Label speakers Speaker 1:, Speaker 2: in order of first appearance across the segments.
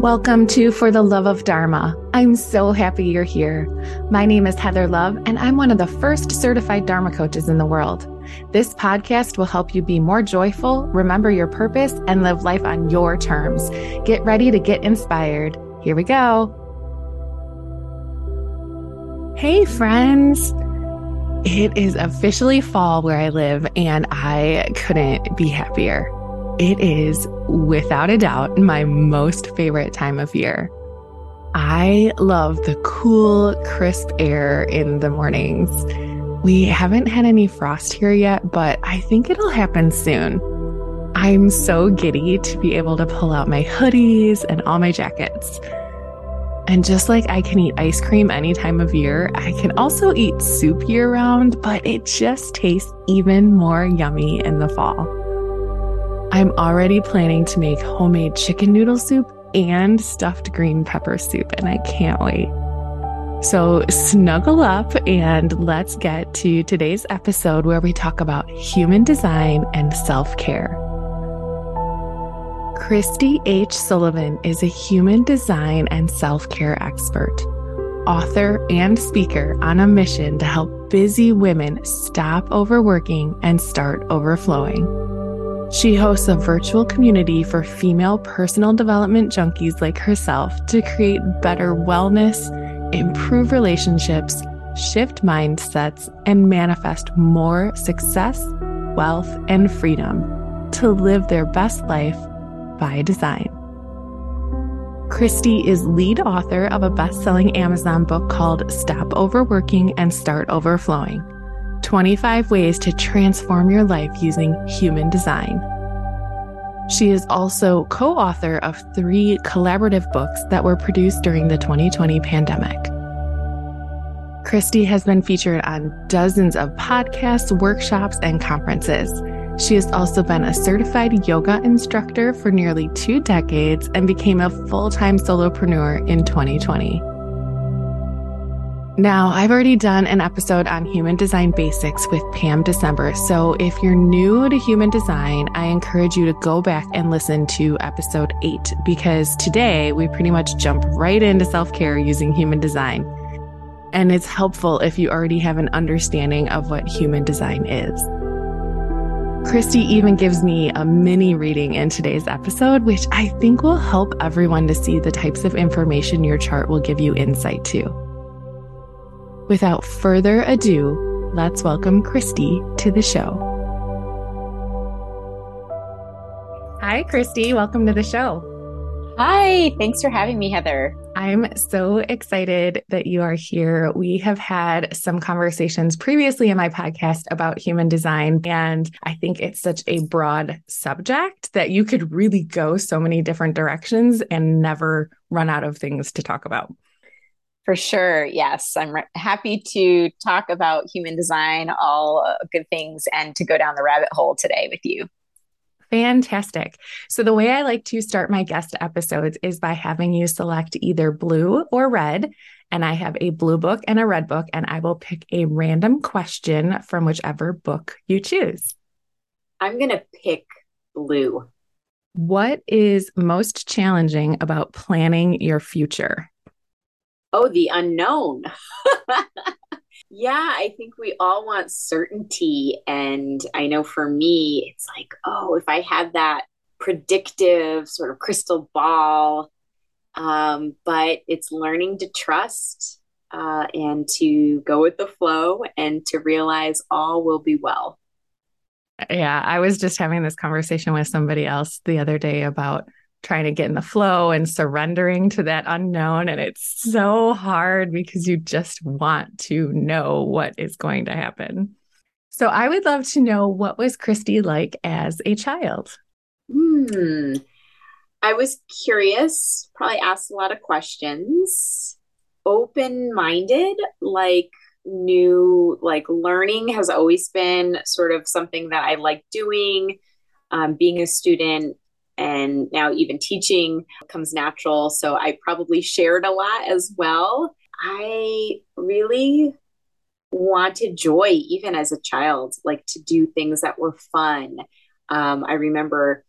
Speaker 1: Welcome to For the Love of Dharma. I'm so happy you're here. My name is Heather Love, and I'm one of the first certified Dharma coaches in the world. This podcast will help you be more joyful, remember your purpose, and live life on your terms. Get ready to get inspired. Here we go. Hey, friends. It is officially fall where I live, and I couldn't be happier. It is without a doubt my most favorite time of year. I love the cool, crisp air in the mornings. We haven't had any frost here yet, but I think it'll happen soon. I'm so giddy to be able to pull out my hoodies and all my jackets. And just like I can eat ice cream any time of year, I can also eat soup year round, but it just tastes even more yummy in the fall. I'm already planning to make homemade chicken noodle soup and stuffed green pepper soup, and I can't wait. So, snuggle up and let's get to today's episode where we talk about human design and self care. Kristi H. Sullivan is a human design and self care expert, author, and speaker on a mission to help busy women stop overworking and start overflowing. She hosts a virtual community for female personal development junkies like herself to create better wellness, improve relationships, shift mindsets, and manifest more success, wealth, and freedom to live their best life by design. Kristi is lead author of a best selling Amazon book called Stop Overworking and Start Overflowing 25 Ways to Transform Your Life Using Human Design. She is also co author of three collaborative books that were produced during the 2020 pandemic. Kristi has been featured on dozens of podcasts, workshops, and conferences. She has also been a certified yoga instructor for nearly two decades and became a full time solopreneur in 2020. Now, I've already done an episode on human design basics with Pam December. So if you're new to human design, I encourage you to go back and listen to episode eight because today we pretty much jump right into self care using human design. And it's helpful if you already have an understanding of what human design is. Kristi even gives me a mini reading in today's episode, which I think will help everyone to see the types of information your chart will give you insight to. Without further ado, let's welcome Kristi to the show. Hi, Kristi. Welcome to the show.
Speaker 2: Hi. Thanks for having me, Heather.
Speaker 1: I'm so excited that you are here. We have had some conversations previously in my podcast about human design, and I think it's such a broad subject that you could really go so many different directions and never run out of things to talk about.
Speaker 2: For sure. Yes. I'm re- happy to talk about human design, all uh, good things, and to go down the rabbit hole today with you.
Speaker 1: Fantastic. So, the way I like to start my guest episodes is by having you select either blue or red. And I have a blue book and a red book, and I will pick a random question from whichever book you choose.
Speaker 2: I'm going to pick blue.
Speaker 1: What is most challenging about planning your future?
Speaker 2: Oh, the unknown. yeah, I think we all want certainty. And I know for me, it's like, oh, if I had that predictive sort of crystal ball, um, but it's learning to trust uh, and to go with the flow and to realize all will be well.
Speaker 1: Yeah, I was just having this conversation with somebody else the other day about trying to get in the flow and surrendering to that unknown. And it's so hard because you just want to know what is going to happen. So I would love to know what was Kristi like as a child?
Speaker 2: Hmm. I was curious, probably asked a lot of questions, open minded, like new, like learning has always been sort of something that I like doing. Um, being a student, and now even teaching comes natural. So I probably shared a lot as well. I really wanted joy even as a child, like to do things that were fun. Um, I remember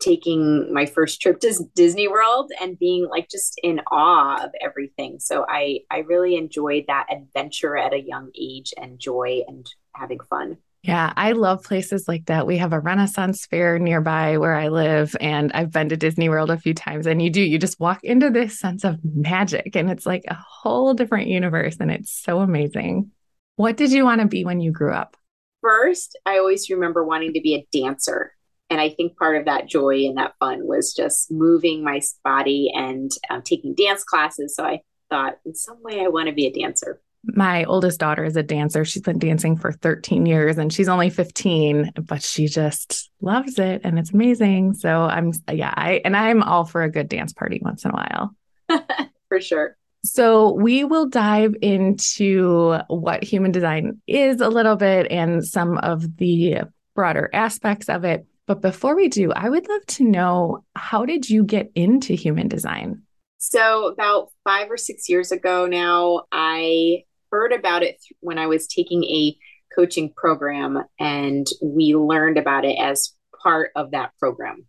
Speaker 2: taking my first trip to Disney World and being like just in awe of everything. So I I really enjoyed that adventure at a young age and joy and having fun.
Speaker 1: Yeah, I love places like that. We have a Renaissance fair nearby where I live, and I've been to Disney World a few times. And you do, you just walk into this sense of magic, and it's like a whole different universe, and it's so amazing. What did you want to be when you grew up?
Speaker 2: First, I always remember wanting to be a dancer. And I think part of that joy and that fun was just moving my body and um, taking dance classes. So I thought, in some way, I want to be a dancer
Speaker 1: my oldest daughter is a dancer. She's been dancing for 13 years and she's only 15, but she just loves it and it's amazing. So I'm yeah, I and I'm all for a good dance party once in a while.
Speaker 2: for sure.
Speaker 1: So we will dive into what human design is a little bit and some of the broader aspects of it. But before we do, I would love to know how did you get into human design?
Speaker 2: So, about five or six years ago now, I heard about it when I was taking a coaching program and we learned about it as part of that program.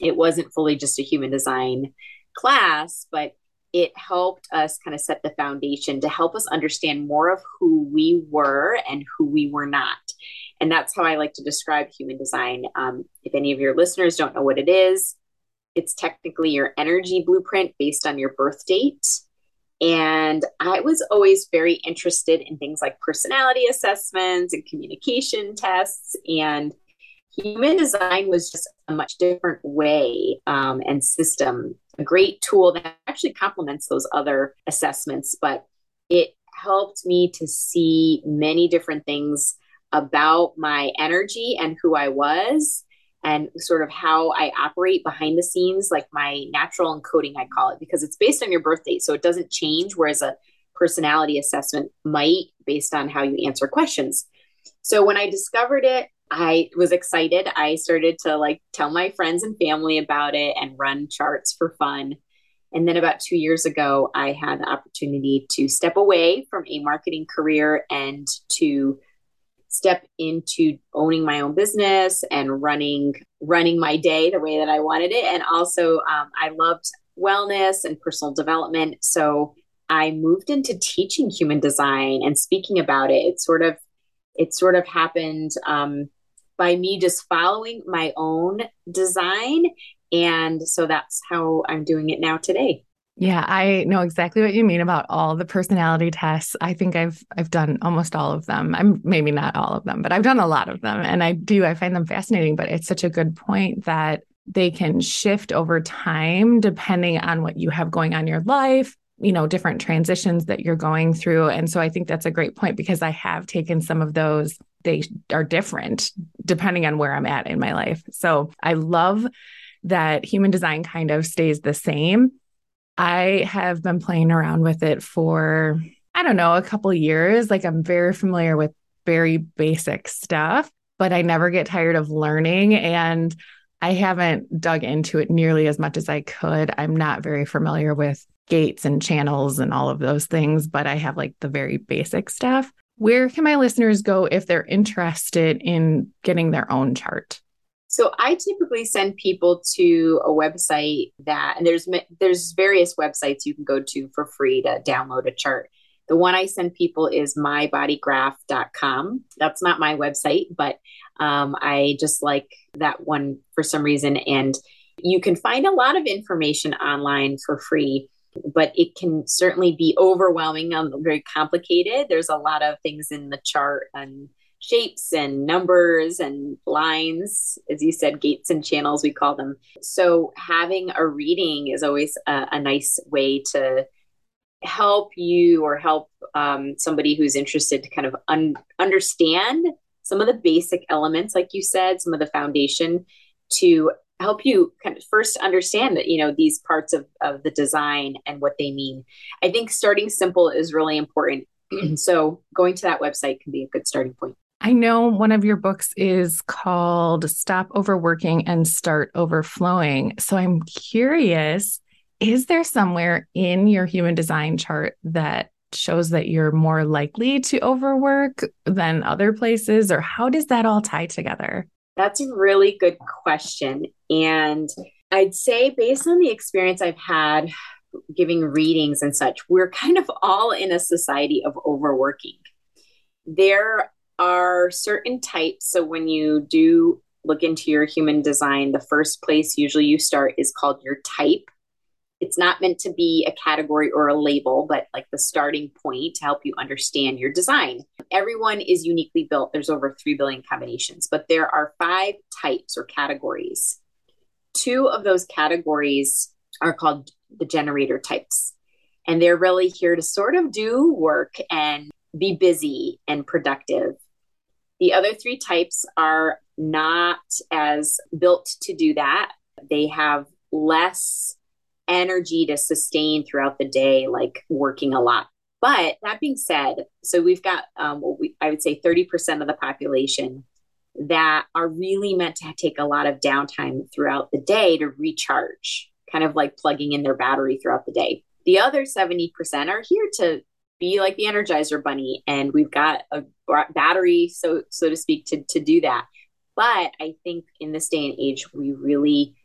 Speaker 2: It wasn't fully just a human design class, but it helped us kind of set the foundation to help us understand more of who we were and who we were not. And that's how I like to describe human design. Um, if any of your listeners don't know what it is, it's technically your energy blueprint based on your birth date. And I was always very interested in things like personality assessments and communication tests. And human design was just a much different way um, and system, a great tool that actually complements those other assessments. But it helped me to see many different things about my energy and who I was and sort of how I operate behind the scenes, like my natural encoding, I call it, because it's based on your birth date. So it doesn't change, whereas a personality assessment might based on how you answer questions. So when I discovered it, I was excited. I started to like tell my friends and family about it and run charts for fun. And then about two years ago, I had the opportunity to step away from a marketing career and to step into owning my own business and running running my day the way that I wanted it. And also, um, I loved wellness and personal development, so I moved into teaching human design and speaking about it. It sort of it sort of happened um, by me just following my own design, and so that's how I'm doing it now today.
Speaker 1: Yeah, I know exactly what you mean about all the personality tests. I think I've I've done almost all of them. I'm maybe not all of them, but I've done a lot of them and I do I find them fascinating, but it's such a good point that they can shift over time depending on what you have going on in your life, you know, different transitions that you're going through. And so I think that's a great point because I have taken some of those they are different depending on where I'm at in my life. So I love that human design kind of stays the same I have been playing around with it for, I don't know, a couple years. Like I'm very familiar with very basic stuff, but I never get tired of learning. And I haven't dug into it nearly as much as I could. I'm not very familiar with gates and channels and all of those things, but I have like the very basic stuff. Where can my listeners go if they're interested in getting their own chart?
Speaker 2: So I typically send people to a website that, and there's there's various websites you can go to for free to download a chart. The one I send people is mybodygraph.com. That's not my website, but um, I just like that one for some reason. And you can find a lot of information online for free, but it can certainly be overwhelming and very complicated. There's a lot of things in the chart and shapes and numbers and lines, as you said, gates and channels, we call them. So, having a reading is always a, a nice way to help you or help um, somebody who's interested to kind of un- understand some of the basic elements, like you said, some of the foundation to help you kind of first understand that you know these parts of, of the design and what they mean. I think starting simple is really important. So going to that website can be a good starting point
Speaker 1: I know one of your books is called Stop Overworking and Start Overflowing. So I'm curious is there somewhere in your human design chart that shows that you're more likely to overwork than other places, or how does that all tie together?
Speaker 2: That's a really good question. And I'd say, based on the experience I've had giving readings and such, we're kind of all in a society of overworking. There are certain types. So, when you do look into your human design, the first place usually you start is called your type. It's not meant to be a category or a label, but like the starting point to help you understand your design. Everyone is uniquely built. There's over 3 billion combinations, but there are five types or categories. Two of those categories are called the generator types. And they're really here to sort of do work and be busy and productive. The other three types are not as built to do that. They have less energy to sustain throughout the day, like working a lot. But that being said, so we've got, um, we, I would say 30% of the population that are really meant to take a lot of downtime throughout the day to recharge, kind of like plugging in their battery throughout the day. The other 70% are here to be like the energizer bunny and we've got a battery so so to speak to to do that but I think in this day and age, we really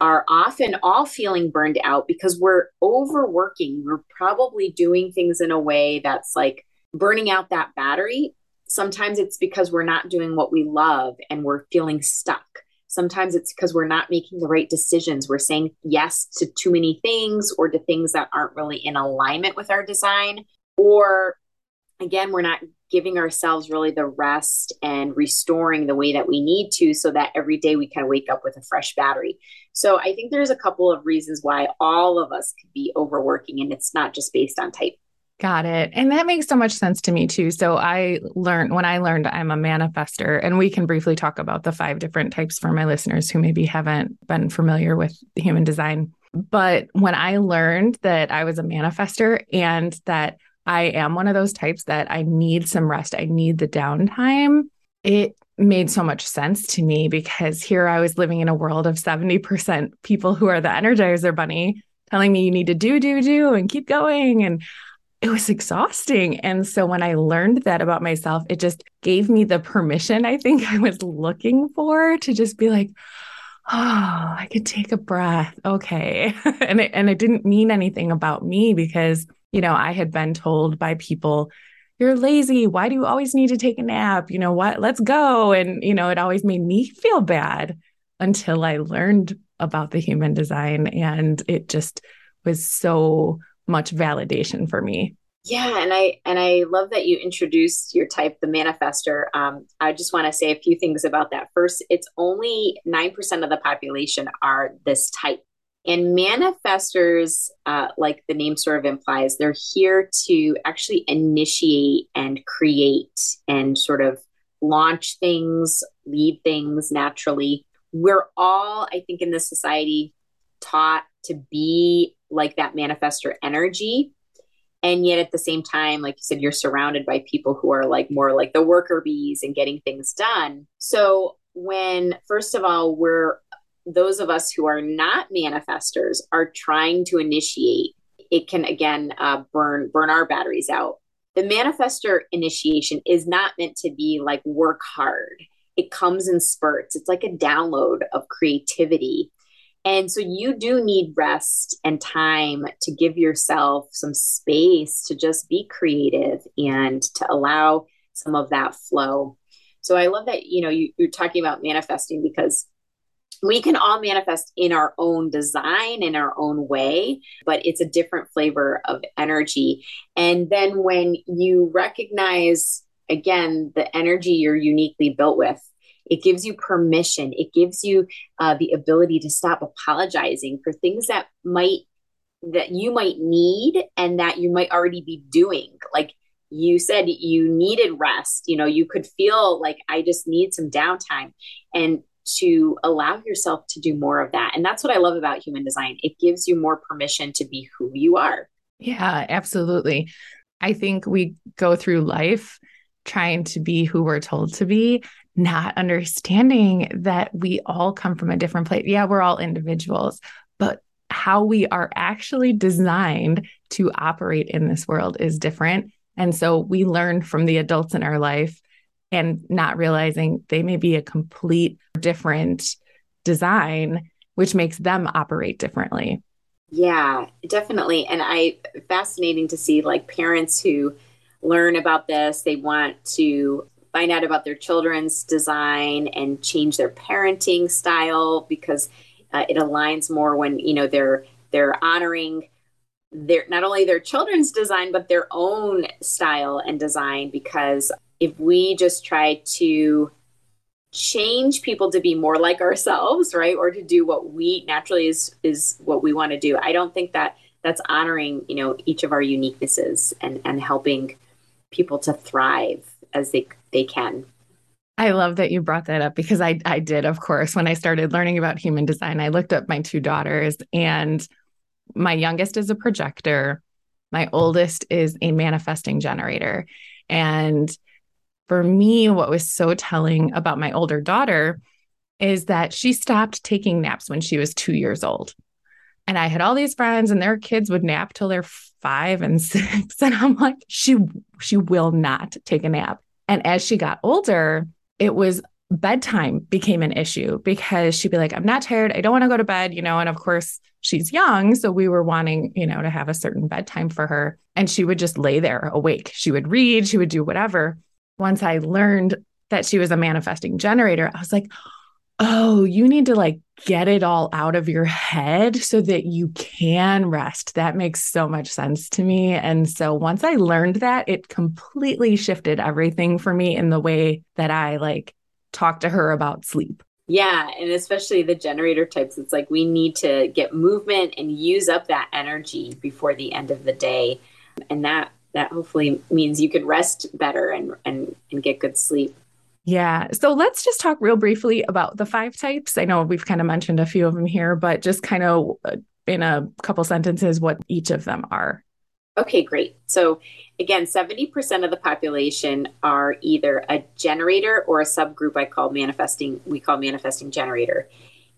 Speaker 2: are often all feeling burned out because we're overworking. We're probably doing things in a way that's like burning out that battery. Sometimes it's because we're not doing what we love and we're feeling stuck. Sometimes it's because we're not making the right decisions. We're saying yes to too many things or to things that aren't really in alignment with our design. Or again, we're not giving ourselves really the rest and restoring the way that we need to so that every day we kind of wake up with a fresh battery. So I think there's a couple of reasons why all of us could be overworking and it's not just based on type.
Speaker 1: Got it. And that makes so much sense to me too. So I learned when I learned I'm a manifester, and we can briefly talk about the five different types for my listeners who maybe haven't been familiar with human design. But when I learned that I was a manifester and that I am one of those types that I need some rest. I need the downtime. It made so much sense to me because here I was living in a world of 70% people who are the energizer bunny telling me you need to do, do, do, and keep going. And it was exhausting. And so when I learned that about myself, it just gave me the permission I think I was looking for to just be like, oh, I could take a breath. Okay. and it, and it didn't mean anything about me because you know, I had been told by people, you're lazy. Why do you always need to take a nap? You know what? Let's go. And, you know, it always made me feel bad until I learned about the human design. And it just was so much validation for me.
Speaker 2: Yeah, and I and I love that you introduced your type, the manifester. Um, I just want to say a few things about that. First, it's only nine percent of the population are this type. And manifestors, uh, like the name sort of implies, they're here to actually initiate and create and sort of launch things, lead things naturally. We're all, I think, in this society taught to be like that manifestor energy. And yet at the same time, like you said, you're surrounded by people who are like more like the worker bees and getting things done. So when, first of all, we're those of us who are not manifestors are trying to initiate, it can again uh, burn burn our batteries out. The manifestor initiation is not meant to be like work hard. It comes in spurts. It's like a download of creativity. And so you do need rest and time to give yourself some space to just be creative and to allow some of that flow. So I love that, you know, you, you're talking about manifesting because we can all manifest in our own design in our own way but it's a different flavor of energy. And then when you recognize again the energy you're uniquely built with it gives you permission. It gives you uh, the ability to stop apologizing for things that might that you might need and that you might already be doing. Like you said you needed rest. You know you could feel like i just need some downtime. And to allow yourself to do more of that. And that's what I love about human design. It gives you more permission to be who you are.
Speaker 1: Yeah, absolutely. I think we go through life trying to be who we're told to be, not understanding that we all come from a different place. Yeah, we're all individuals, but how we are actually designed to operate in this world is different. And so we learn from the adults in our life and not realizing they may be a complete different design, which makes them operate differently.
Speaker 2: Yeah, definitely. And I fascinating to see like parents who learn about this, they want to find out about their children's design and change their parenting style because uh, it aligns more when, you know, they're they're honoring their not only their children's design but their own style and design because if we just try to change people to be more like ourselves, right? Or to do what we naturally is is what we want to do. I don't think that that's honoring, you know, each of our uniquenesses and and helping people to thrive as they they can.
Speaker 1: I love that you brought that up because I I did, of course, when I started learning about human design, I looked up my two daughters and my youngest is a projector, my oldest is a manifesting generator. And for me, what was so telling about my older daughter is that she stopped taking naps when she was two years old. And I had all these friends and their kids would nap till they're five and six. And I'm like, she she will not take a nap. And as she got older, it was bedtime became an issue because she'd be like, I'm not tired. I don't want to go to bed, you know. And of course, she's young. So we were wanting, you know, to have a certain bedtime for her. And she would just lay there awake. She would read, she would do whatever once I learned that she was a manifesting generator, I was like, oh, you need to like get it all out of your head so that you can rest. That makes so much sense to me. And so once I learned that, it completely shifted everything for me in the way that I like talk to her about sleep.
Speaker 2: Yeah, and especially the generator types, it's like we need to get movement and use up that energy before the end of the day. And that that hopefully means you can rest better and and and get good sleep.
Speaker 1: Yeah. So let's just talk real briefly about the five types. I know we've kind of mentioned a few of them here, but just kind of uh, in a couple sentences what each of them are.
Speaker 2: Okay, great. So again, 70% of the population are either a generator or a subgroup I call manifesting, we call manifesting generator.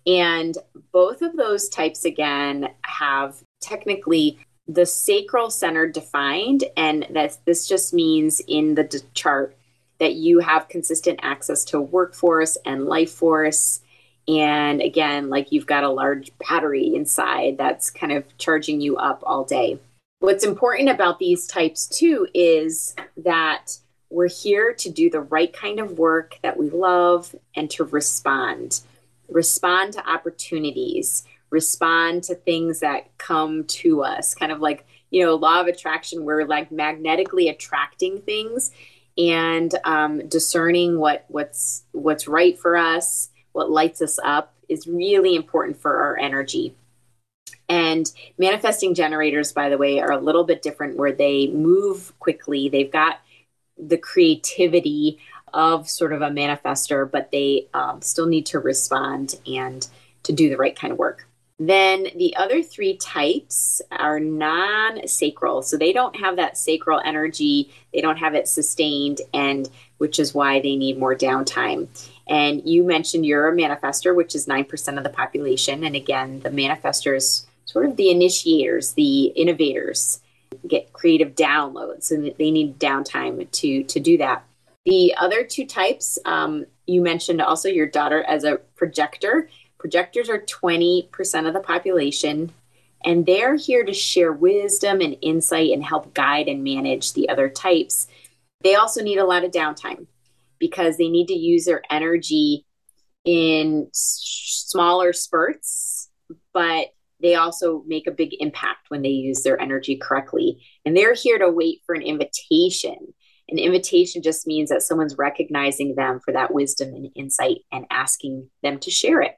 Speaker 2: And both of those types again have technically the sacral center defined, and that this just means in the chart that you have consistent access to workforce and life force. And again, like you've got a large battery inside that's kind of charging you up all day. What's important about these types too is that we're here to do the right kind of work that we love and to respond. Respond to opportunities respond to things that come to us kind of like you know law of attraction we're like magnetically attracting things and um, discerning what what's what's right for us what lights us up is really important for our energy. And manifesting generators by the way are a little bit different where they move quickly. They've got the creativity of sort of a manifester but they um, still need to respond and to do the right kind of work then the other three types are non sacral. So they don't have that sacral energy, they don't have it sustained, and which is why they need more downtime. And you mentioned you're a manifester, which is 9% of the population. And again, the manifestors, sort of the initiators, the innovators, get creative downloads, and they need downtime to, to do that. The other two types, um, you mentioned also your daughter as a projector Projectors are 20% of the population, and they're here to share wisdom and insight and help guide and manage the other types. They also need a lot of downtime because they need to use their energy in smaller spurts, but they also make a big impact when they use their energy correctly. And they're here to wait for an invitation. An invitation just means that someone's recognizing them for that wisdom and insight and asking them to share it.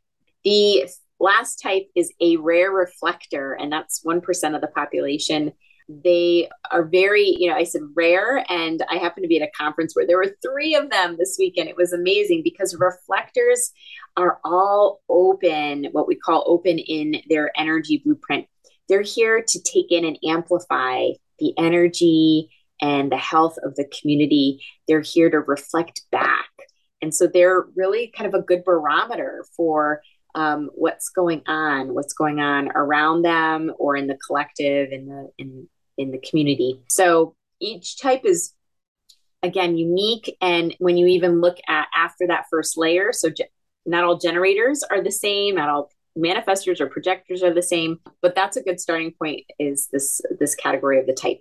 Speaker 2: The last type is a rare reflector, and that's 1% of the population. They are very, you know, I said rare, and I happened to be at a conference where there were three of them this weekend. It was amazing because reflectors are all open, what we call open in their energy blueprint. They're here to take in and amplify the energy and the health of the community. They're here to reflect back. And so they're really kind of a good barometer for um, what's going on, what's going on around them or in the collective, in the in in the community. So each type is again unique. And when you even look at after that first layer, so ge- not all generators are the same, not all manifestors or projectors are the same, but that's a good starting point is this this category of the type.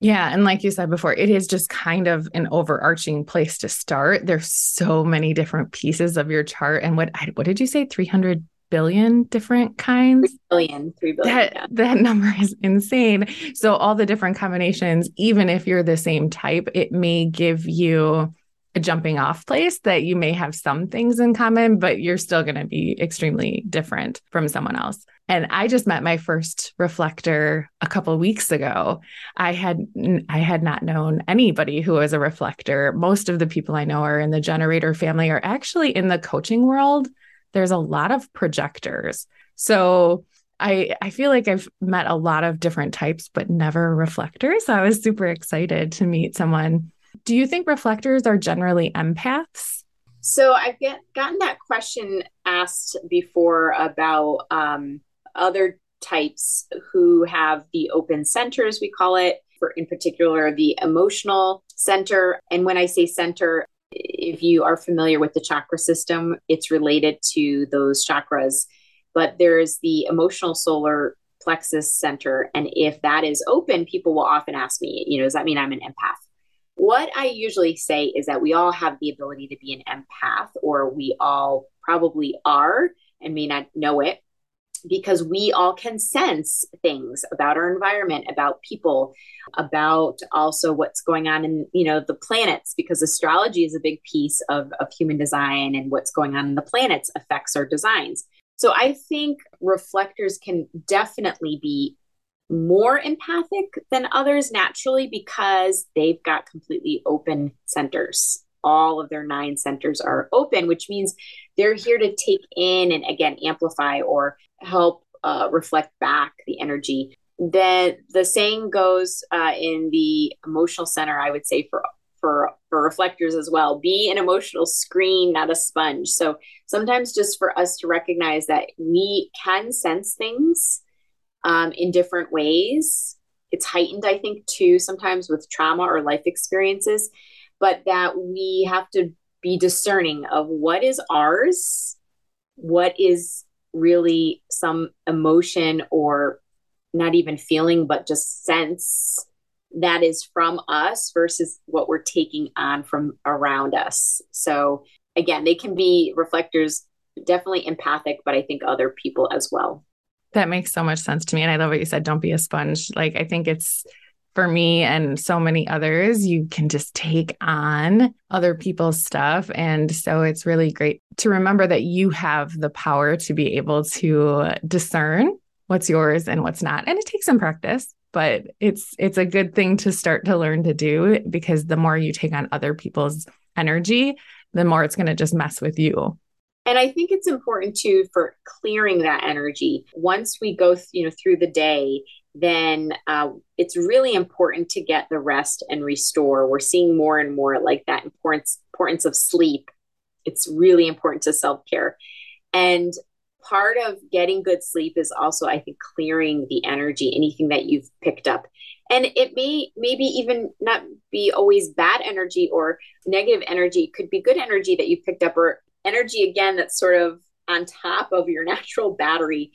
Speaker 1: Yeah. And like you said before, it is just kind of an overarching place to start. There's so many different pieces of your chart. And what what did you say? 300 billion different kinds?
Speaker 2: Three billion, three billion.
Speaker 1: That,
Speaker 2: yeah.
Speaker 1: that number is insane. So all the different combinations, even if you're the same type, it may give you a jumping off place that you may have some things in common, but you're still going to be extremely different from someone else. And I just met my first reflector a couple weeks ago. I had I had not known anybody who was a reflector. Most of the people I know are in the generator family are actually in the coaching world. There's a lot of projectors. So I I feel like I've met a lot of different types but never reflectors. So I was super excited to meet someone do you think reflectors are generally empaths?
Speaker 2: So I've get, gotten that question asked before about um, other types who have the open centers, we call it, for in particular the emotional center. And when I say center, if you are familiar with the chakra system, it's related to those chakras. But there's the emotional solar plexus center. And if that is open, people will often ask me, you know, does that mean I'm an empath? What I usually say is that we all have the ability to be an empath, or we all probably are and may not know it because we all can sense things about our environment about people about also what's going on in you know the planets because astrology is a big piece of, of human design and what's going on in the planets affects our designs. So i think reflectors can definitely be more empathic than others naturally because they've got completely open centers. All of their nine centers are open, which means they're here to take in and again amplify or help uh, reflect back the energy. Then the saying goes uh, in the emotional center, I would say for for for reflectors as well be an emotional screen not a sponge so sometimes just for us to recognize that we can sense things um, in different ways. It's heightened, I think, too, sometimes with trauma or life experiences, but that we have to be discerning of what is ours, what is really some emotion or not even feeling, but just sense that is from us versus what we're taking on from around us. So, again, they can be reflectors, definitely empathic, but I think other people as well.
Speaker 1: That makes so much sense to me. And I love what you said. Don't be a sponge. Like, I think it's for me and so many others, you can just take on other people's stuff. And so it's really great to remember that you have the power to be able to discern what's yours and what's not. And it takes some practice, but it's it's a good thing to start to learn to do because the more you take on other people's energy, the more it's going to just mess with you.
Speaker 2: And I think it's important too for clearing that energy. Once we go, th- you know, through the day, then uh, it's really important to get the rest and restore. We're seeing more and more like that importance importance of sleep. It's really important to self care, and part of getting good sleep is also, I think, clearing the energy, anything that you've picked up. And it may maybe even not be always bad energy or negative energy. It could be good energy that you've picked up or energy again that's sort of on top of your natural battery.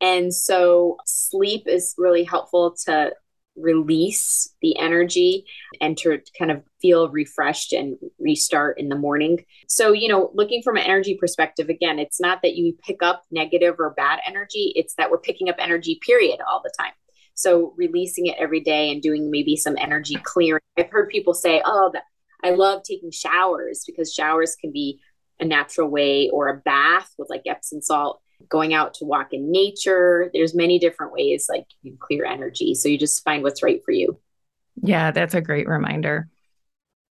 Speaker 2: And so sleep is really helpful to release the energy and to kind of feel refreshed and restart in the morning. So, you know, looking from an energy perspective, again, it's not that you pick up negative or bad energy, it's that we're picking up energy, period, all the time. So, releasing it every day and doing maybe some energy clearing. I've heard people say, oh, I love taking showers because showers can be a natural way or a bath with like Epsom salt, going out to walk in nature. There's many different ways like you clear energy. So you just find what's right for you.
Speaker 1: Yeah, that's a great reminder.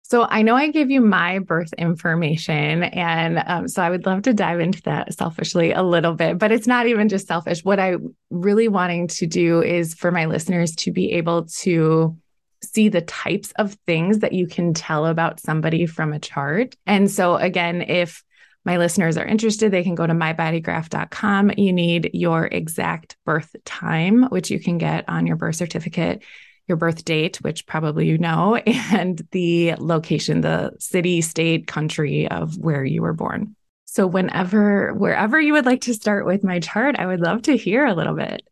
Speaker 1: So I know I gave you my birth information. And um, so I would love to dive into that selfishly a little bit, but it's not even just selfish. What I really wanting to do is for my listeners to be able to see the types of things that you can tell about somebody from a chart. And so, again, if my listeners are interested, they can go to mybodygraph.com. You need your exact birth time, which you can get on your birth certificate, your birth date, which probably you know, and the location, the city, state, country of where you were born. So, whenever, wherever you would like to start with my chart, I would love to hear a little bit.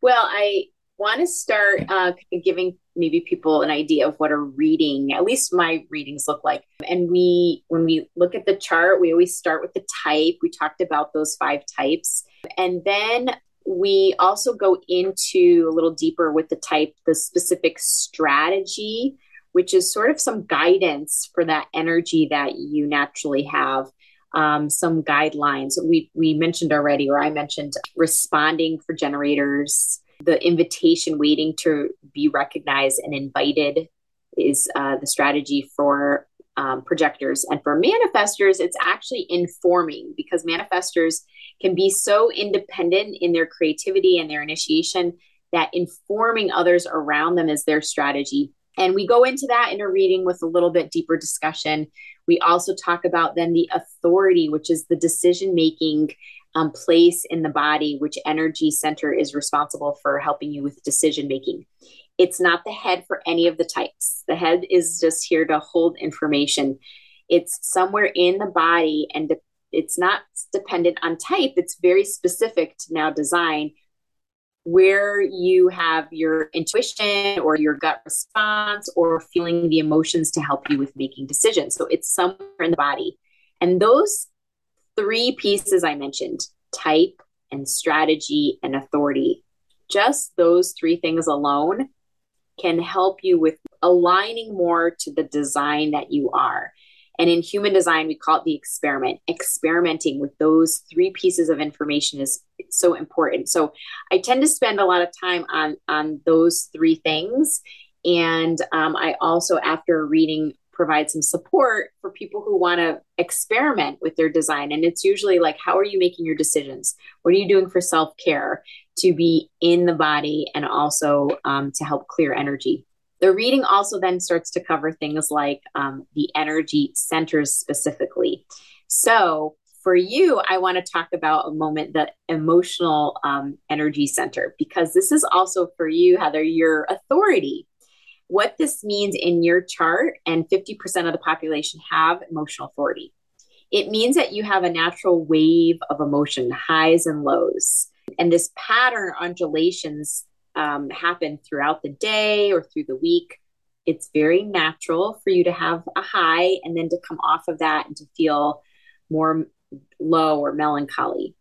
Speaker 2: Well, I want to start uh, giving maybe people an idea of what a reading, at least my readings look like. And we, when we look at the chart, we always start with the type. We talked about those five types. And then we also go into a little deeper with the type, the specific strategy, which is sort of some guidance for that energy that you naturally have. Um, some guidelines we we mentioned already, or I mentioned responding for generators, the invitation waiting to be recognized and invited is uh, the strategy for um, projectors. And for manifestors, it's actually informing because manifestors can be so independent in their creativity and their initiation that informing others around them is their strategy. And we go into that in a reading with a little bit deeper discussion. We also talk about then the authority, which is the decision making um, place in the body, which energy center is responsible for helping you with decision making. It's not the head for any of the types. The head is just here to hold information. It's somewhere in the body and de- it's not dependent on type. It's very specific to now design where you have your intuition or your gut response or feeling the emotions to help you with making decisions. So it's somewhere in the body. And those three pieces I mentioned type and strategy and authority just those three things alone can help you with aligning more to the design that you are. And in human design, we call it the experiment. Experimenting with those three pieces of information is so important. So I tend to spend a lot of time on on those three things. And um, I also, after reading provide some support for people who want to experiment with their design. And it's usually like, how are you making your decisions? What are you doing for self care to be in the body and also um, to help clear energy? The reading also then starts to cover things like um, the energy centers specifically. So, for you, I want to talk about a moment, the emotional um, energy center, because this is also for you, Heather, your authority what this means in your chart, and 50% of the population have emotional authority. It means that you have a natural wave of emotion, highs and lows. And this pattern undulations um, happen throughout the day or through the week. It's very natural for you to have a high and then to come off of that and to feel more low or melancholy.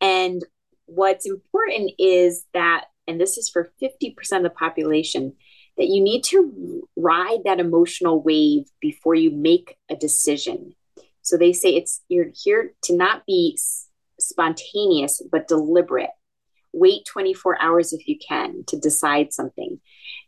Speaker 2: And what's important is that, and this is for 50% of the population, that you need to ride that emotional wave before you make a decision. So they say it's you're here to not be spontaneous but deliberate. Wait 24 hours if you can to decide something.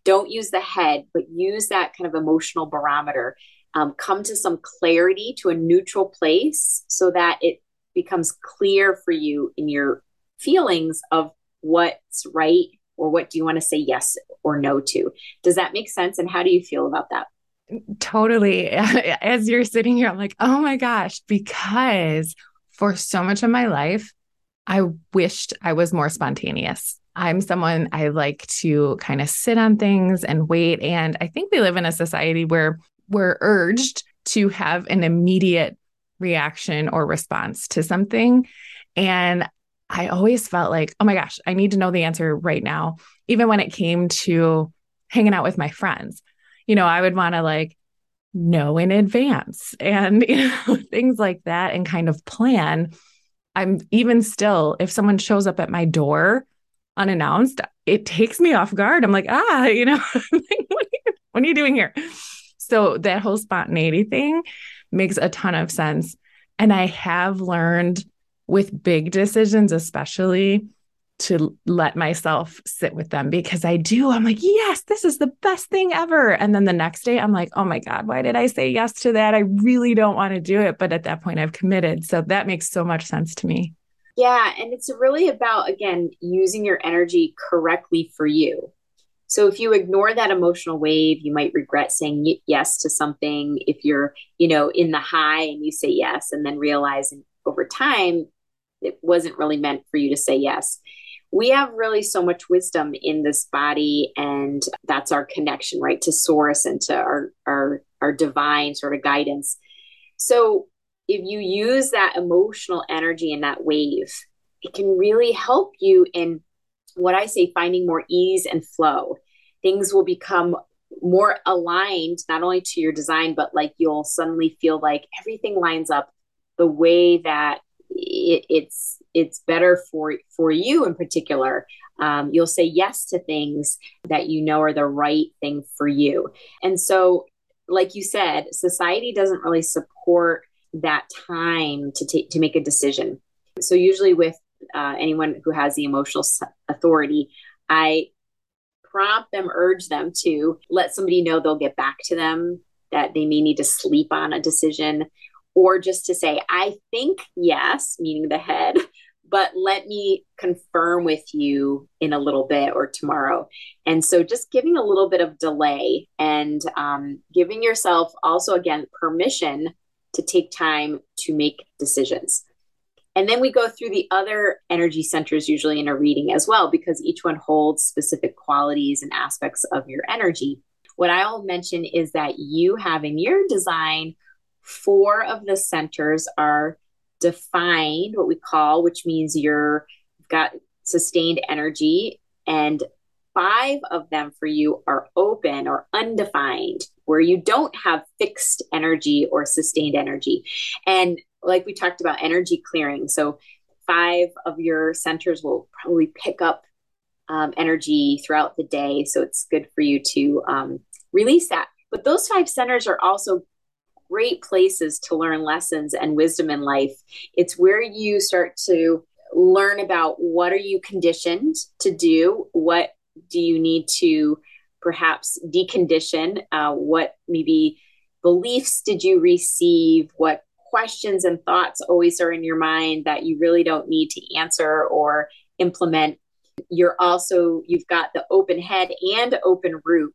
Speaker 2: Don't use the head, but use that kind of emotional barometer. Um, come to some clarity to a neutral place so that it becomes clear for you in your feelings of what's right or what do you want to say yes or no to? Does that make sense? And how do you feel about that?
Speaker 1: Totally. As you're sitting here, I'm like, oh my gosh, because for so much of my life, I wished I was more spontaneous. I'm someone I like to kind of sit on things and wait. And I think we live in a society where we're urged to have an immediate reaction or response to something. And I always felt like, oh my gosh, I need to know the answer right now. Even when it came to hanging out with my friends, you know, I would want to like know in advance and, you know, things like that and kind of plan. I'm even still, if someone shows up at my door unannounced, it takes me off guard. I'm like, ah, you know, what, are you, what are you doing here? So that whole spontaneity thing makes a ton of sense. And I have learned with big decisions, especially to let myself sit with them because I do. I'm like, yes, this is the best thing ever. And then the next day, I'm like, oh my God, why did I say yes to that? I really don't want to do it. But at that point, I've committed. So that makes so much sense to me.
Speaker 2: Yeah. And it's really about, again, using your energy correctly for you. So if you ignore that emotional wave, you might regret saying yes to something. If you're, you know, in the high and you say yes and then realize over time it wasn't really meant for you to say yes. we have really so much wisdom in this body and that's our connection right to source and to our our our divine sort of guidance so if you use that emotional energy and that wave it can really help you in what i say finding more ease and flow things will become more aligned not only to your design but like you'll suddenly feel like everything lines up the way that it, it's it's better for for you in particular um, you'll say yes to things that you know are the right thing for you. And so like you said society doesn't really support that time to take to make a decision. So usually with uh, anyone who has the emotional authority i prompt them urge them to let somebody know they'll get back to them that they may need to sleep on a decision or just to say, I think yes, meaning the head, but let me confirm with you in a little bit or tomorrow. And so just giving a little bit of delay and um, giving yourself also, again, permission to take time to make decisions. And then we go through the other energy centers, usually in a reading as well, because each one holds specific qualities and aspects of your energy. What I'll mention is that you have in your design Four of the centers are defined, what we call, which means you're got sustained energy, and five of them for you are open or undefined, where you don't have fixed energy or sustained energy. And like we talked about energy clearing. So, five of your centers will probably pick up um, energy throughout the day. So, it's good for you to um, release that. But those five centers are also great places to learn lessons and wisdom in life. It's where you start to learn about what are you conditioned to do, what do you need to perhaps decondition, uh, what maybe beliefs did you receive, what questions and thoughts always are in your mind that you really don't need to answer or implement. You're also, you've got the open head and open root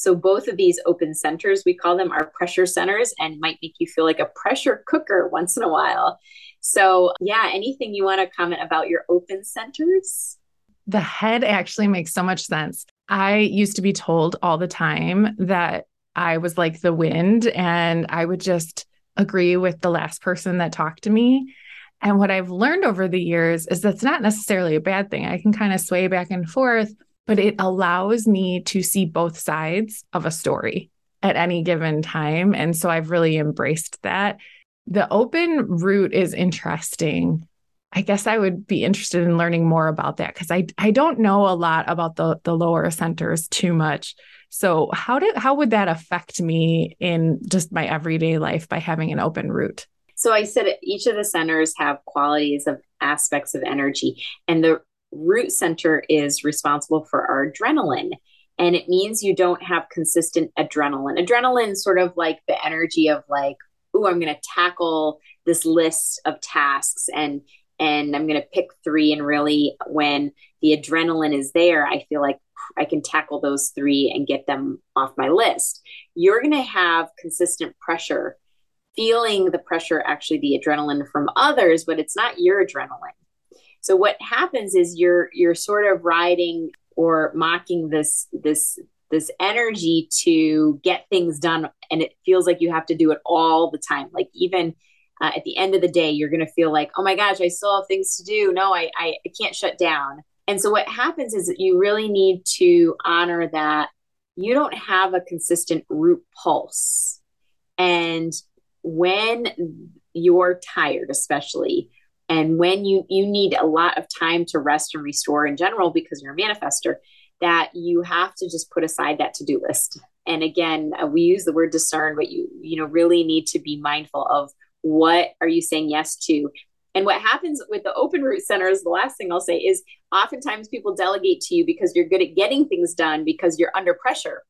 Speaker 2: so both of these open centers, we call them our pressure centers and might make you feel like a pressure cooker once in a while. So, yeah, anything you want to comment about your open centers?
Speaker 1: The head actually makes so much sense. I used to be told all the time that I was like the wind and I would just agree with the last person that talked to me. And what I've learned over the years is that's not necessarily a bad thing. I can kind of sway back and forth but it allows me to see both sides of a story at any given time. And so I've really embraced that. The open root is interesting. I guess I would be interested in learning more about that because I I don't know a lot about the the lower centers too much. So how did how would that affect me in just my everyday life by having an open root?
Speaker 2: So I said each of the centers have qualities of aspects of energy and the root center is responsible for our adrenaline. And it means you don't have consistent adrenaline. Adrenaline sort of like the energy of like, oh, I'm going to tackle this list of tasks and and I'm going to pick three. And really, when the adrenaline is there, I feel like I can tackle those three and get them off my list. You're going to have consistent pressure, feeling the pressure, actually, the adrenaline from others, but it's not your adrenaline. So what happens is you're you're sort of riding or mocking this this this energy to get things done and it feels like you have to do it all the time. Like even uh, at the end of the day you're going to feel like oh my gosh i still have things to do. No I, I i can't shut down. And so what happens is that you really need to honor that you don't have a consistent root pulse. And when you're tired especially and when you you need a lot of time to rest and restore in general because you're a manifestor that you have to just put aside that to-do list. And again uh, we use the word discern but you you know really need to be mindful of what are you saying yes to. And what happens with the open root centers the last thing i'll say is oftentimes people delegate to you because you're good at getting things done because you're under pressure.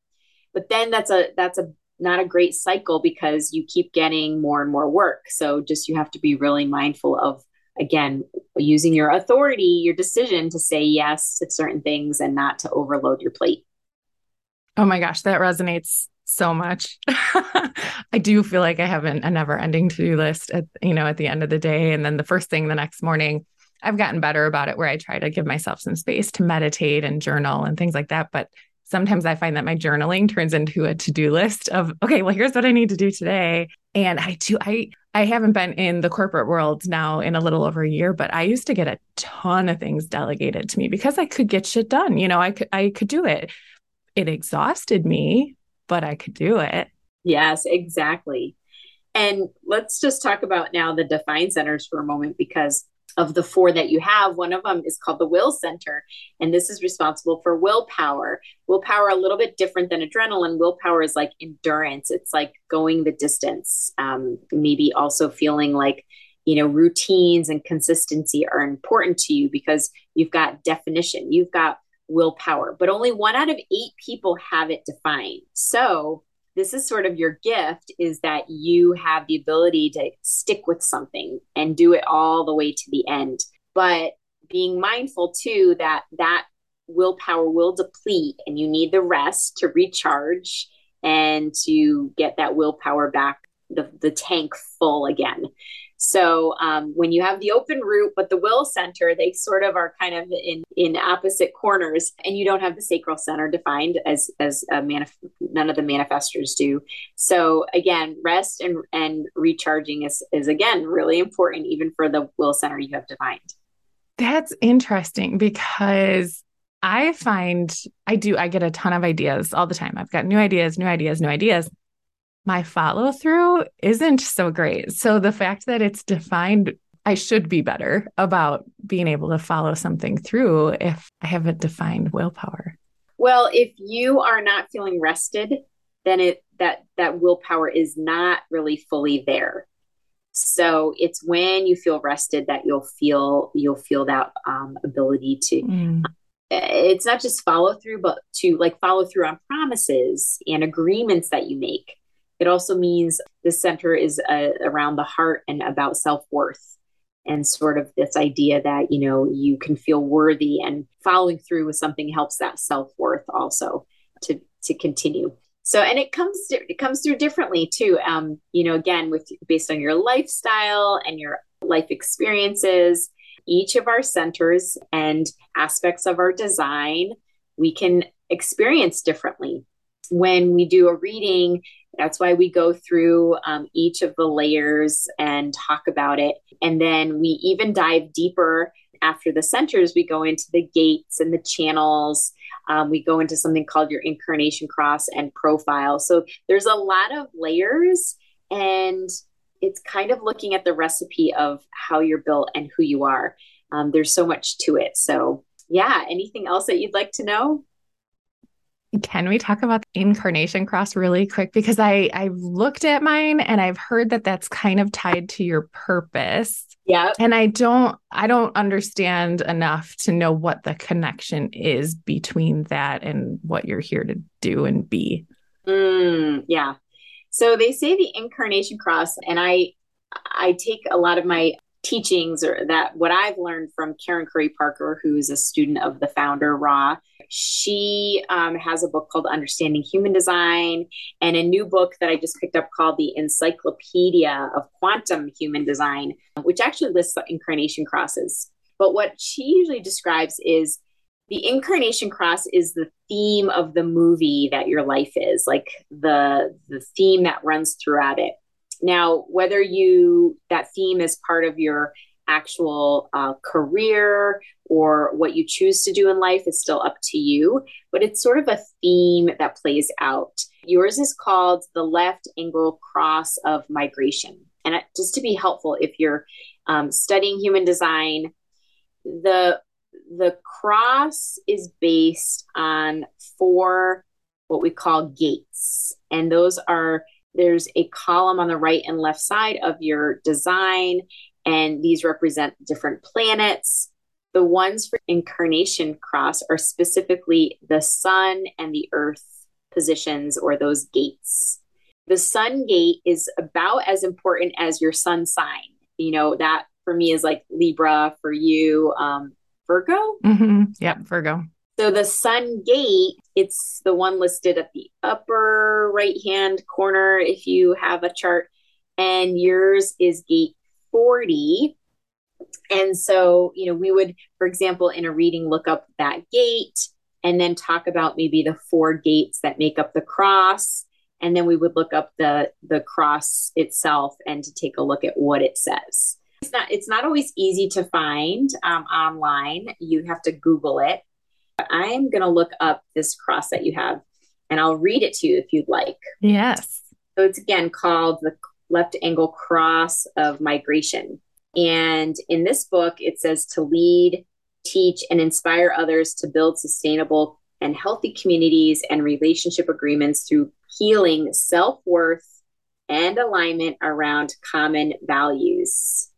Speaker 2: But then that's a that's a not a great cycle because you keep getting more and more work. So just you have to be really mindful of again, using your authority, your decision to say yes to certain things and not to overload your plate.
Speaker 1: Oh my gosh, that resonates so much. I do feel like I have an, a never ending to do list at, you know, at the end of the day. And then the first thing the next morning, I've gotten better about it where I try to give myself some space to meditate and journal and things like that. But sometimes I find that my journaling turns into a to-do list of, okay, well, here's what I need to do today. And I do, I, I haven't been in the corporate world now in a little over a year, but I used to get a ton of things delegated to me because I could get shit done. You know, I could, I could do it. It exhausted me, but I could do it.
Speaker 2: Yes, exactly. And let's just talk about now the define centers for a moment because of the four that you have, one of them is called the will center. And this is responsible for willpower. Willpower, a little bit different than adrenaline. Willpower is like endurance, it's like going the distance. Um, maybe also feeling like, you know, routines and consistency are important to you because you've got definition, you've got willpower, but only one out of eight people have it defined. So, this is sort of your gift is that you have the ability to stick with something and do it all the way to the end. But being mindful too that that willpower will deplete and you need the rest to recharge and to get that willpower back the, the tank full again so um, when you have the open root but the will center, they sort of are kind of in in opposite corners, and you don't have the sacral center defined as as a manif- none of the manifestors do. So again, rest and and recharging is is again really important, even for the will center you have defined.
Speaker 1: That's interesting because I find I do, I get a ton of ideas all the time. I've got new ideas, new ideas, new ideas my follow through isn't so great. So the fact that it's defined, I should be better about being able to follow something through if I have a defined willpower.
Speaker 2: Well, if you are not feeling rested, then it that that willpower is not really fully there. So it's when you feel rested that you'll feel you'll feel that um, ability to. Mm. It's not just follow through, but to like follow through on promises and agreements that you make it also means the center is uh, around the heart and about self worth and sort of this idea that you know you can feel worthy and following through with something helps that self-worth also to to continue. So and it comes it comes through differently too. Um you know again with based on your lifestyle and your life experiences each of our centers and aspects of our design we can experience differently. When we do a reading that's why we go through um, each of the layers and talk about it. And then we even dive deeper after the centers. We go into the gates and the channels. Um, we go into something called your incarnation cross and profile. So there's a lot of layers, and it's kind of looking at the recipe of how you're built and who you are. Um, there's so much to it. So, yeah, anything else that you'd like to know?
Speaker 1: Can we talk about the incarnation cross really quick? Because I I've looked at mine and I've heard that that's kind of tied to your purpose.
Speaker 2: Yeah.
Speaker 1: And I don't I don't understand enough to know what the connection is between that and what you're here to do and be.
Speaker 2: Mm, yeah. So they say the incarnation cross, and I I take a lot of my teachings or that what I've learned from Karen Curry Parker, who is a student of the founder Ra. She um, has a book called Understanding Human Design and a new book that I just picked up called The Encyclopedia of Quantum Human Design, which actually lists the incarnation crosses. But what she usually describes is the incarnation cross is the theme of the movie that your life is, like the the theme that runs throughout it. Now, whether you that theme is part of your actual uh, career or what you choose to do in life is still up to you, but it's sort of a theme that plays out. Yours is called the left angle cross of migration. And just to be helpful, if you're um, studying human design, the the cross is based on four what we call gates, and those are there's a column on the right and left side of your design, and these represent different planets. The ones for incarnation cross are specifically the sun and the earth positions or those gates. The sun gate is about as important as your sun sign. You know, that for me is like Libra, for you, um, Virgo.
Speaker 1: Mm-hmm. Yep, Virgo.
Speaker 2: So the sun gate, it's the one listed at the upper right hand corner if you have a chart, and yours is gate 40. And so, you know, we would, for example, in a reading, look up that gate and then talk about maybe the four gates that make up the cross. And then we would look up the the cross itself and to take a look at what it says. It's not it's not always easy to find um, online. You have to Google it. I'm going to look up this cross that you have, and I'll read it to you if you'd like.
Speaker 1: Yes.
Speaker 2: So it's again called the left angle cross of migration. And in this book, it says to lead, teach, and inspire others to build sustainable and healthy communities and relationship agreements through healing self worth and alignment around common values.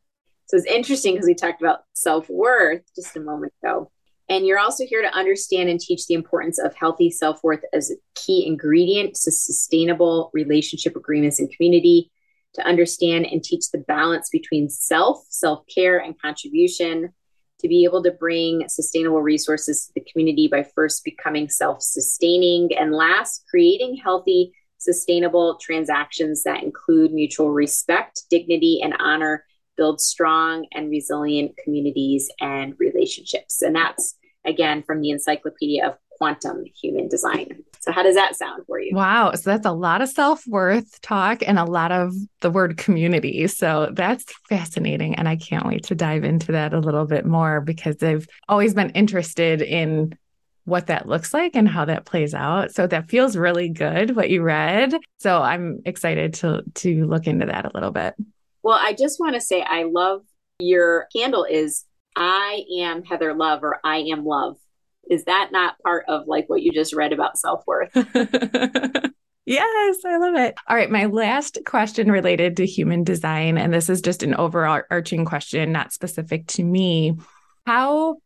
Speaker 2: So it's interesting because we talked about self worth just a moment ago. And you're also here to understand and teach the importance of healthy self worth as a key ingredient to sustainable relationship agreements and community to understand and teach the balance between self, self care, and contribution, to be able to bring sustainable resources to the community by first becoming self sustaining, and last, creating healthy, sustainable transactions that include mutual respect, dignity, and honor, build strong and resilient communities and relationships. And that's again from the Encyclopedia of quantum human design. So, how does that sound for you?
Speaker 1: Wow. So, that's a lot of self worth talk and a lot of the word community. So, that's fascinating. And I can't wait to dive into that a little bit more because I've always been interested in what that looks like and how that plays out. So that feels really good what you read. So I'm excited to to look into that a little bit.
Speaker 2: Well, I just want to say I love your handle is I am Heather Love or I am love is that not part of like what you just read about self-worth
Speaker 1: Yes, I love it. All right, my last question related to human design, and this is just an overarching question, not specific to me. How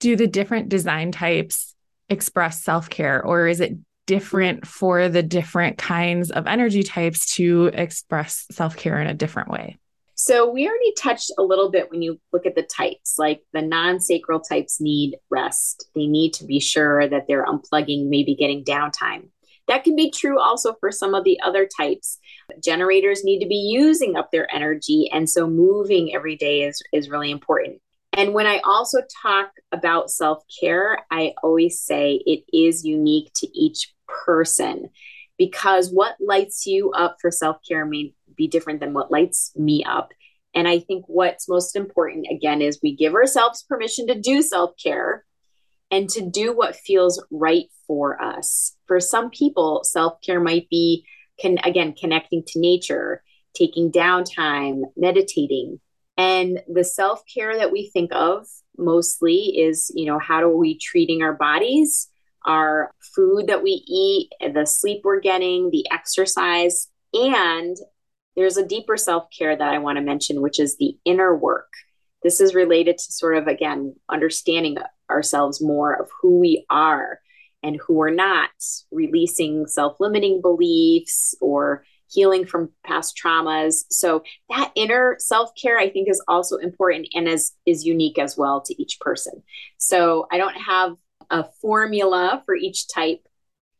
Speaker 1: do the different design types express self care, or is it different for the different kinds of energy types to express self care in a different way?
Speaker 2: So we already touched a little bit when you look at the types, like the non sacral types need rest. They need to be sure that they're unplugging, maybe getting downtime. That can be true also for some of the other types. Generators need to be using up their energy. And so moving every day is, is really important. And when I also talk about self care, I always say it is unique to each person because what lights you up for self care may be different than what lights me up. And I think what's most important, again, is we give ourselves permission to do self care and to do what feels right for us. For some people, self care might be, can again, connecting to nature, taking downtime, meditating. And the self care that we think of mostly is, you know, how are we treating our bodies? our food that we eat, the sleep we're getting, the exercise, and there's a deeper self care that I want to mention, which is the inner work. This is related to sort of, again, understanding ourselves more of who we are and who we're not, releasing self limiting beliefs or healing from past traumas. So that inner self-care I think is also important and is is unique as well to each person. So I don't have a formula for each type.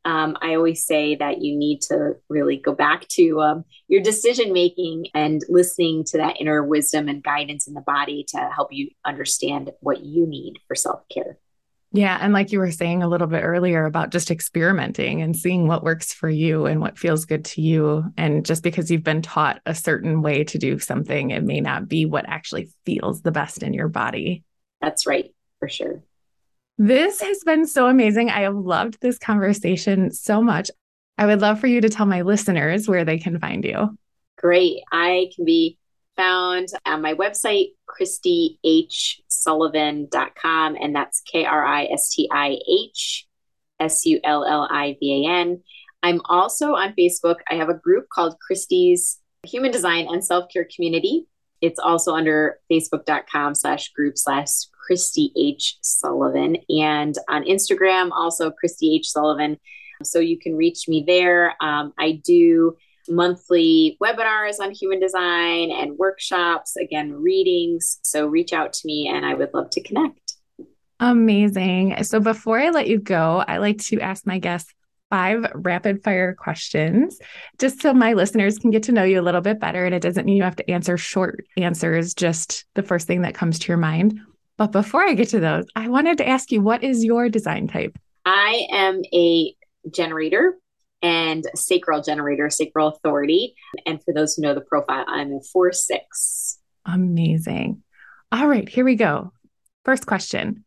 Speaker 2: Um, I always say that you need to really go back to um, your decision making and listening to that inner wisdom and guidance in the body to help you understand what you need for self care.
Speaker 1: Yeah. And like you were saying a little bit earlier about just experimenting and seeing what works for you and what feels good to you. And just because you've been taught a certain way to do something, it may not be what actually feels the best in your body.
Speaker 2: That's right, for sure.
Speaker 1: This has been so amazing. I have loved this conversation so much. I would love for you to tell my listeners where they can find you.
Speaker 2: Great. I can be found on my website, KristiHSullivan.com, and that's K R I S T I H S U L L I V A N. I'm also on Facebook. I have a group called Kristi's Human Design and Self Care Community. It's also under facebook.com slash group slash Kristi H. Sullivan. And on Instagram, also Kristi H. Sullivan. So you can reach me there. Um, I do monthly webinars on human design and workshops, again, readings. So reach out to me and I would love to connect.
Speaker 1: Amazing. So before I let you go, I like to ask my guests five rapid fire questions just so my listeners can get to know you a little bit better. And it doesn't mean you have to answer short answers, just the first thing that comes to your mind. But before I get to those, I wanted to ask you what is your design type?
Speaker 2: I am a generator and sacral generator, sacral authority. And for those who know the profile, I'm a four six.
Speaker 1: Amazing. All right, here we go. First question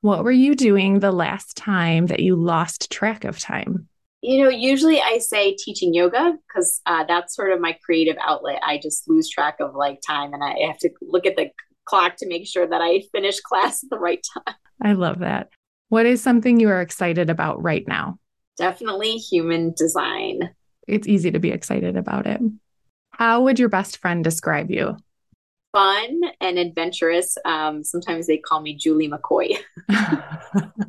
Speaker 1: What were you doing the last time that you lost track of time?
Speaker 2: You know, usually I say teaching yoga because uh, that's sort of my creative outlet. I just lose track of like time and I have to look at the clock to make sure that I finish class at the right time.
Speaker 1: I love that. What is something you are excited about right now?
Speaker 2: Definitely human design.
Speaker 1: It's easy to be excited about it. How would your best friend describe you?
Speaker 2: Fun and adventurous. Um, sometimes they call me Julie McCoy.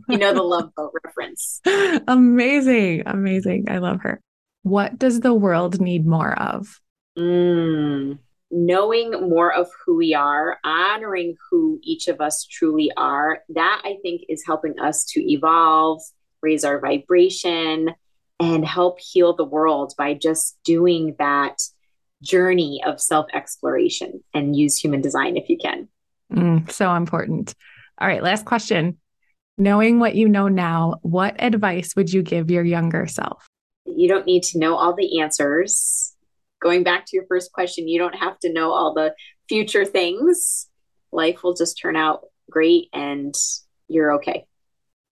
Speaker 2: you know the love boat reference.
Speaker 1: Amazing. Amazing. I love her. What does the world need more of?
Speaker 2: Mm, knowing more of who we are, honoring who each of us truly are. That I think is helping us to evolve, raise our vibration, and help heal the world by just doing that journey of self exploration and use human design if you can.
Speaker 1: Mm, so important. All right, last question. Knowing what you know now, what advice would you give your younger self?
Speaker 2: You don't need to know all the answers. Going back to your first question, you don't have to know all the future things. Life will just turn out great and you're okay.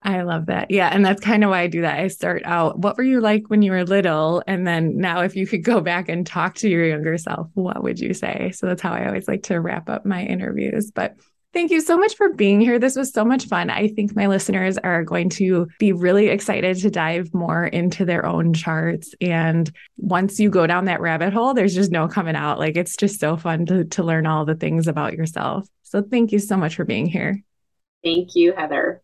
Speaker 1: I love that. Yeah. And that's kind of why I do that. I start out, what were you like when you were little? And then now, if you could go back and talk to your younger self, what would you say? So that's how I always like to wrap up my interviews. But Thank you so much for being here. This was so much fun. I think my listeners are going to be really excited to dive more into their own charts. And once you go down that rabbit hole, there's just no coming out. Like it's just so fun to, to learn all the things about yourself. So thank you so much for being here.
Speaker 2: Thank you, Heather.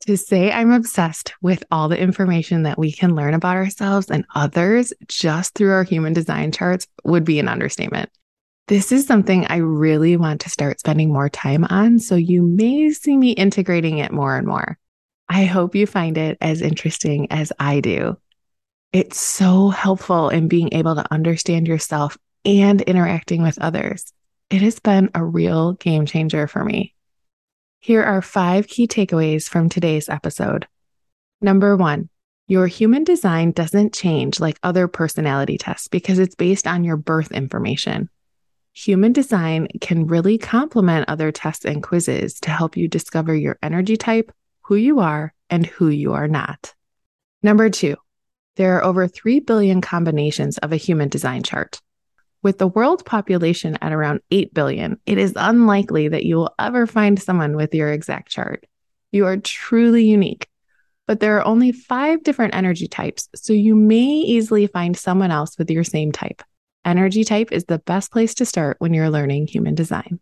Speaker 1: To say I'm obsessed with all the information that we can learn about ourselves and others just through our human design charts would be an understatement. This is something I really want to start spending more time on. So you may see me integrating it more and more. I hope you find it as interesting as I do. It's so helpful in being able to understand yourself and interacting with others. It has been a real game changer for me. Here are five key takeaways from today's episode. Number one, your human design doesn't change like other personality tests because it's based on your birth information. Human design can really complement other tests and quizzes to help you discover your energy type, who you are, and who you are not. Number two, there are over 3 billion combinations of a human design chart. With the world population at around 8 billion, it is unlikely that you will ever find someone with your exact chart. You are truly unique. But there are only five different energy types, so you may easily find someone else with your same type. Energy type is the best place to start when you're learning human design.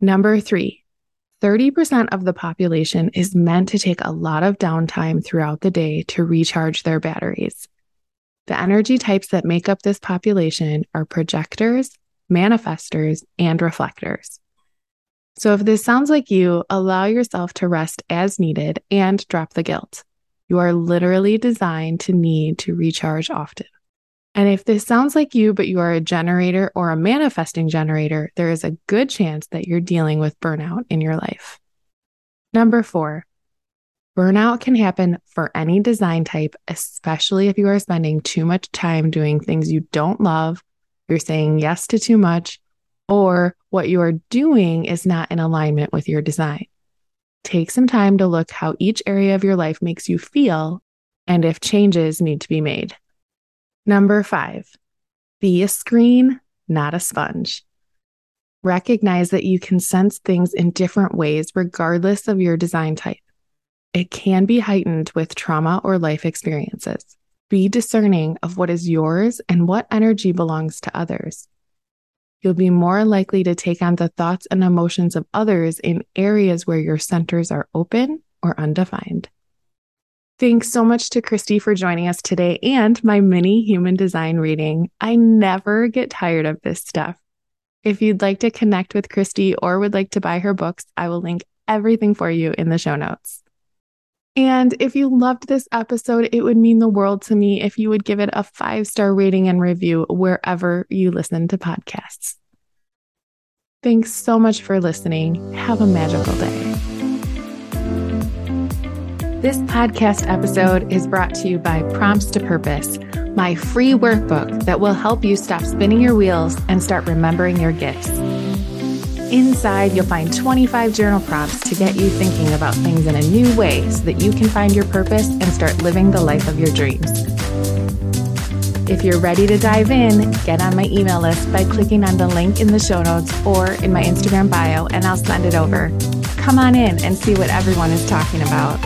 Speaker 1: Number three, 30% of the population is meant to take a lot of downtime throughout the day to recharge their batteries. The energy types that make up this population are projectors, manifestors, and reflectors. So if this sounds like you, allow yourself to rest as needed and drop the guilt. You are literally designed to need to recharge often. And if this sounds like you, but you are a generator or a manifesting generator, there is a good chance that you're dealing with burnout in your life. Number four, burnout can happen for any design type, especially if you are spending too much time doing things you don't love, you're saying yes to too much, or what you are doing is not in alignment with your design. Take some time to look how each area of your life makes you feel and if changes need to be made. Number five, be a screen, not a sponge. Recognize that you can sense things in different ways, regardless of your design type. It can be heightened with trauma or life experiences. Be discerning of what is yours and what energy belongs to others. You'll be more likely to take on the thoughts and emotions of others in areas where your centers are open or undefined. Thanks so much to Kristi for joining us today and my mini human design reading. I never get tired of this stuff. If you'd like to connect with Kristi or would like to buy her books, I will link everything for you in the show notes. And if you loved this episode, it would mean the world to me if you would give it a five star rating and review wherever you listen to podcasts. Thanks so much for listening. Have a magical day. This podcast episode is brought to you by Prompts to Purpose, my free workbook that will help you stop spinning your wheels and start remembering your gifts. Inside, you'll find 25 journal prompts to get you thinking about things in a new way so that you can find your purpose and start living the life of your dreams. If you're ready to dive in, get on my email list by clicking on the link in the show notes or in my Instagram bio, and I'll send it over. Come on in and see what everyone is talking about.